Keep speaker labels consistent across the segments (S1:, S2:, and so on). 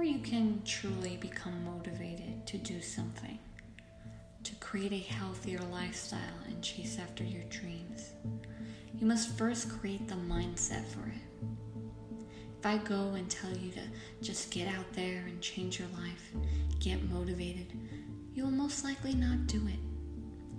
S1: Before you can truly become motivated to do something, to create a healthier lifestyle and chase after your dreams, you must first create the mindset for it. If I go and tell you to just get out there and change your life, get motivated, you will most likely not do it.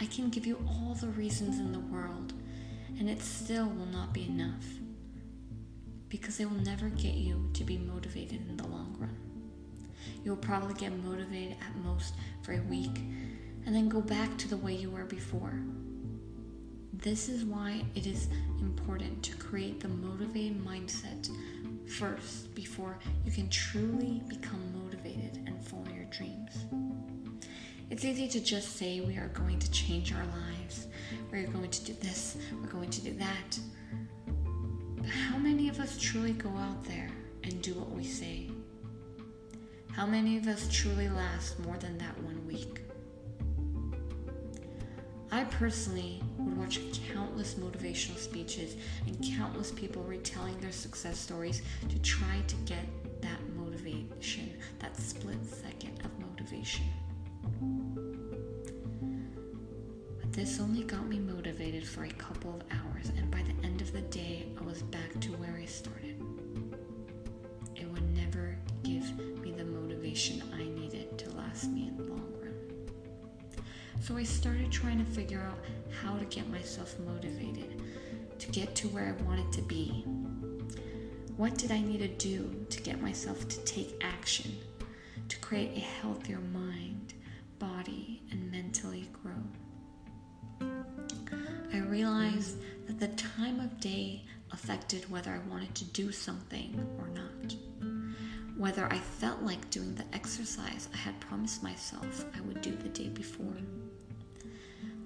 S1: I can give you all the reasons in the world, and it still will not be enough because it will never get you to be motivated in the long run. You will probably get motivated at most for a week and then go back to the way you were before. This is why it is important to create the motivated mindset first before you can truly become motivated and follow your dreams. It's easy to just say we are going to change our lives, we're going to do this, we're going to do that. But how many of us truly go out there and do what we say? How many of us truly last more than that one week? I personally would watch countless motivational speeches and countless people retelling their success stories to try to get that motivation, that split second of motivation. But this only got me motivated for a couple of hours, and by the end of the day, I was back to where I started. Last me in the long run. So I started trying to figure out how to get myself motivated to get to where I wanted to be. What did I need to do to get myself to take action, to create a healthier mind, body, and mentally grow? I realized that the time of day affected whether I wanted to do something or not. Whether I felt like doing the exercise I had promised myself I would do the day before.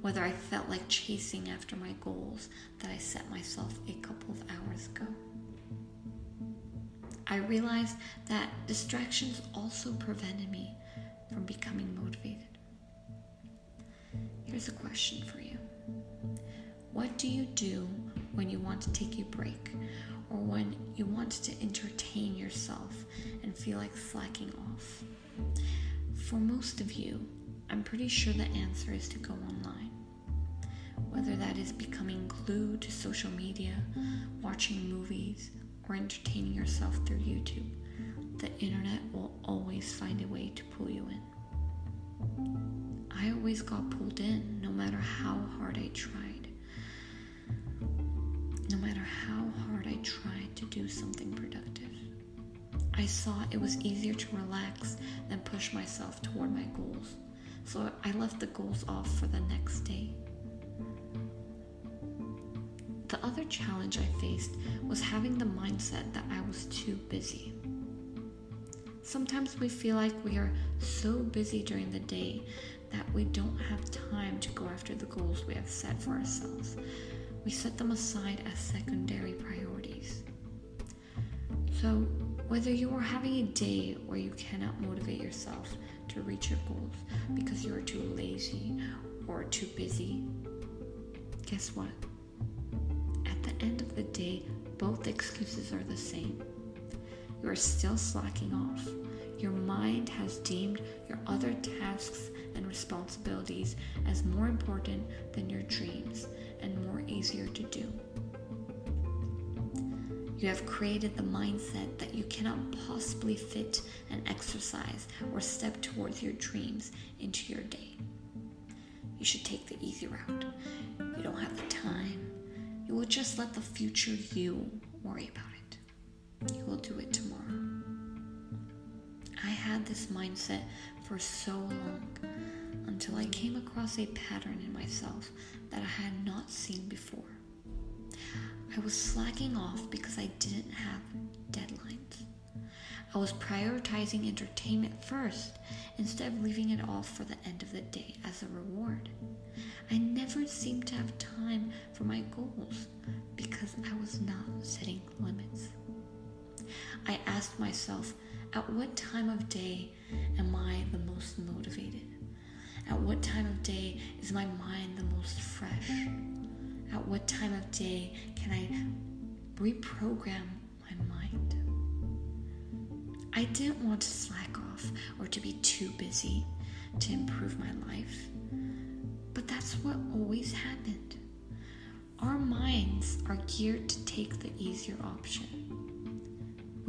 S1: Whether I felt like chasing after my goals that I set myself a couple of hours ago. I realized that distractions also prevented me from becoming motivated. Here's a question for you What do you do when you want to take a break or when you want to entertain yourself and feel like slacking off? For most of you, I'm pretty sure the answer is to go online. Whether that is becoming glued to social media, watching movies, or entertaining yourself through YouTube, the internet will always find a way to pull you in. I always got pulled in no matter how hard I tried. No matter how hard I tried to do something productive. I saw it was easier to relax than push myself toward my goals, so I left the goals off for the next day. The other challenge I faced was having the mindset that I was too busy. Sometimes we feel like we are so busy during the day that we don't have time to go after the goals we have set for ourselves. We set them aside as secondary priorities. So, whether you are having a day where you cannot motivate yourself to reach your goals because you are too lazy or too busy, guess what? At the end of the day, both excuses are the same. You are still slacking off. Your mind has deemed your other tasks and responsibilities as more important than your dreams and more easier to do. You have created the mindset that you cannot possibly fit an exercise or step towards your dreams into your day. You should take the easy route. You don't have the time. You will just let the future you worry about it. You will do it tomorrow. I had this mindset for so long until I came across a pattern in myself that I had not seen before. I was slacking off because I didn't have deadlines. I was prioritizing entertainment first instead of leaving it off for the end of the day as a reward. I never seemed to have time for my goals because I was not setting limits. I asked myself, at what time of day am I the most motivated? At what time of day is my mind the most fresh? At what time of day can I reprogram my mind? I didn't want to slack off or to be too busy to improve my life. But that's what always happened. Our minds are geared to take the easier option.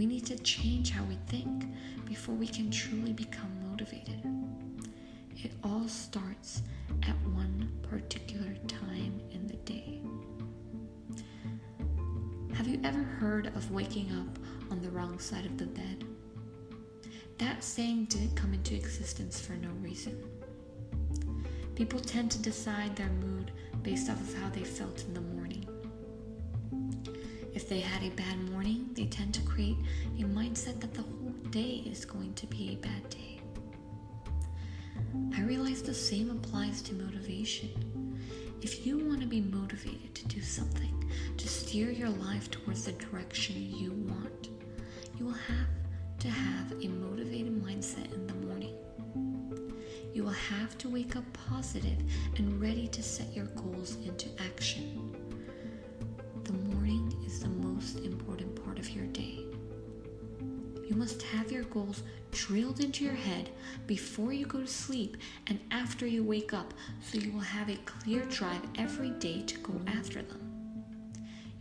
S1: We need to change how we think before we can truly become motivated. It all starts at one particular time in the day. Have you ever heard of waking up on the wrong side of the bed? That saying didn't come into existence for no reason. People tend to decide their mood based off of how they felt in the morning. If they had a bad morning, they tend to create a mindset that the whole day is going to be a bad day. I realize the same applies to motivation. If you want to be motivated to do something, to steer your life towards the direction you want, you will have to have a motivated mindset in the morning. You will have to wake up positive and ready to set your goals into action. Of your day. You must have your goals drilled into your head before you go to sleep and after you wake up so you will have a clear drive every day to go after them.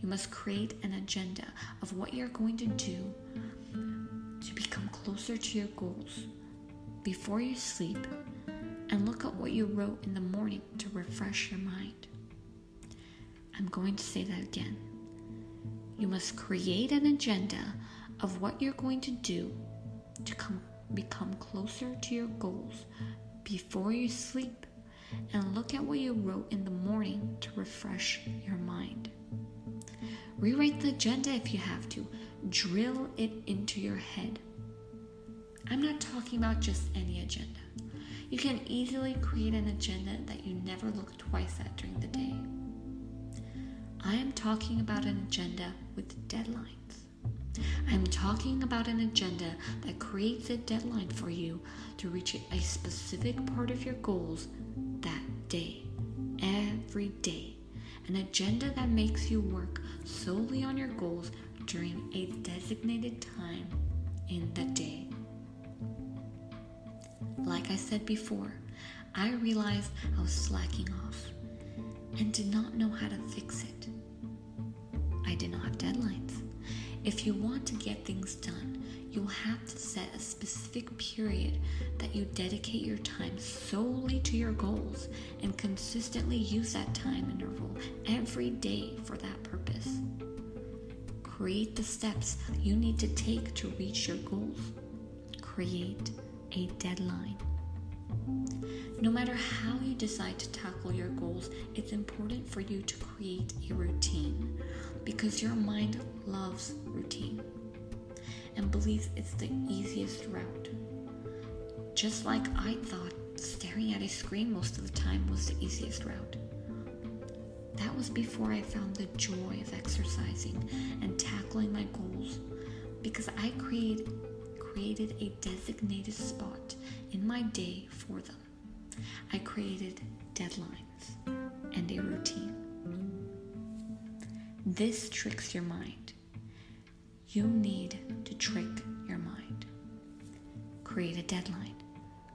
S1: You must create an agenda of what you're going to do to become closer to your goals before you sleep and look at what you wrote in the morning to refresh your mind. I'm going to say that again. You must create an agenda of what you're going to do to come, become closer to your goals before you sleep and look at what you wrote in the morning to refresh your mind. Rewrite the agenda if you have to, drill it into your head. I'm not talking about just any agenda. You can easily create an agenda that you never look twice at during the day. I am talking about an agenda with deadlines. I'm talking about an agenda that creates a deadline for you to reach a specific part of your goals that day, every day. An agenda that makes you work solely on your goals during a designated time in the day. Like I said before, I realized I was slacking off and did not know how to fix it. I did not have deadlines. If you want to get things done, you'll have to set a specific period that you dedicate your time solely to your goals and consistently use that time interval every day for that purpose. Create the steps you need to take to reach your goals. Create a deadline. No matter how you decide to tackle your goals, it's important for you to create a routine because your mind loves routine and believes it's the easiest route. Just like I thought staring at a screen most of the time was the easiest route. That was before I found the joy of exercising and tackling my goals because I create, created a designated spot in my day for them. I created deadlines and a routine. This tricks your mind. You need to trick your mind. Create a deadline.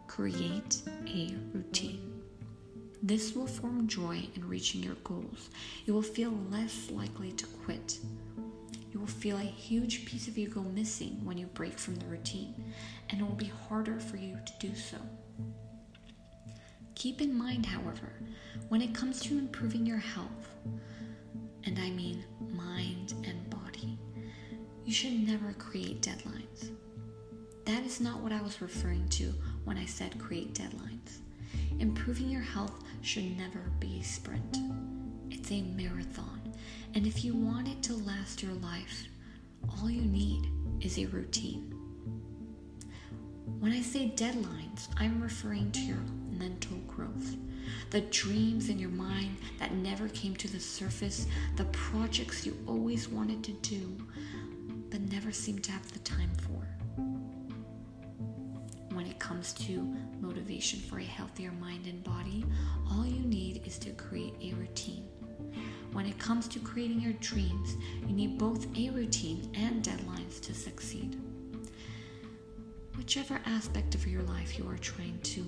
S1: Create a routine. This will form joy in reaching your goals. You will feel less likely to quit. You will feel a huge piece of you go missing when you break from the routine, and it will be harder for you to do so. Keep in mind, however, when it comes to improving your health, and I mean mind and body, you should never create deadlines. That is not what I was referring to when I said create deadlines. Improving your health should never be a sprint, it's a marathon. And if you want it to last your life, all you need is a routine. When I say deadlines, I'm referring to your mental growth. The dreams in your mind that never came to the surface, the projects you always wanted to do, but never seemed to have the time for. When it comes to motivation for a healthier mind and body, all you need is to create a routine. When it comes to creating your dreams, you need both a routine and deadlines to succeed. whichever aspect of your life you are trying to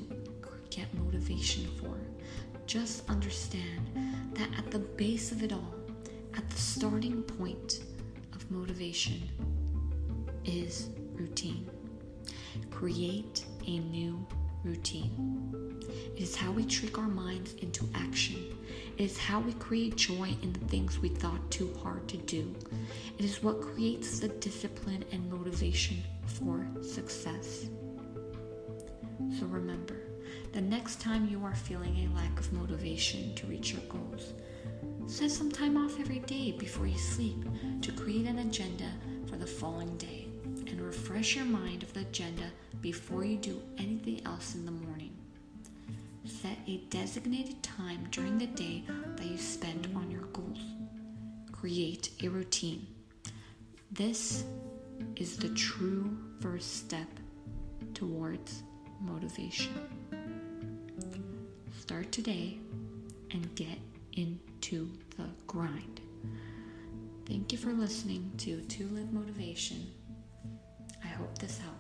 S1: get motivation for, just understand that at the base of it all, at the starting point of motivation, is routine. Create a new routine. It is how we trick our minds into action. It is how we create joy in the things we thought too hard to do. It is what creates the discipline and motivation for success. So remember, the next time you are feeling a lack of motivation to reach your goals, set some time off every day before you sleep to create an agenda for the following day and refresh your mind of the agenda before you do anything else in the morning. Set a designated time during the day that you spend on your goals. Create a routine. This is the true first step towards motivation. Start today and get into the grind. Thank you for listening to To Live Motivation. I hope this helped.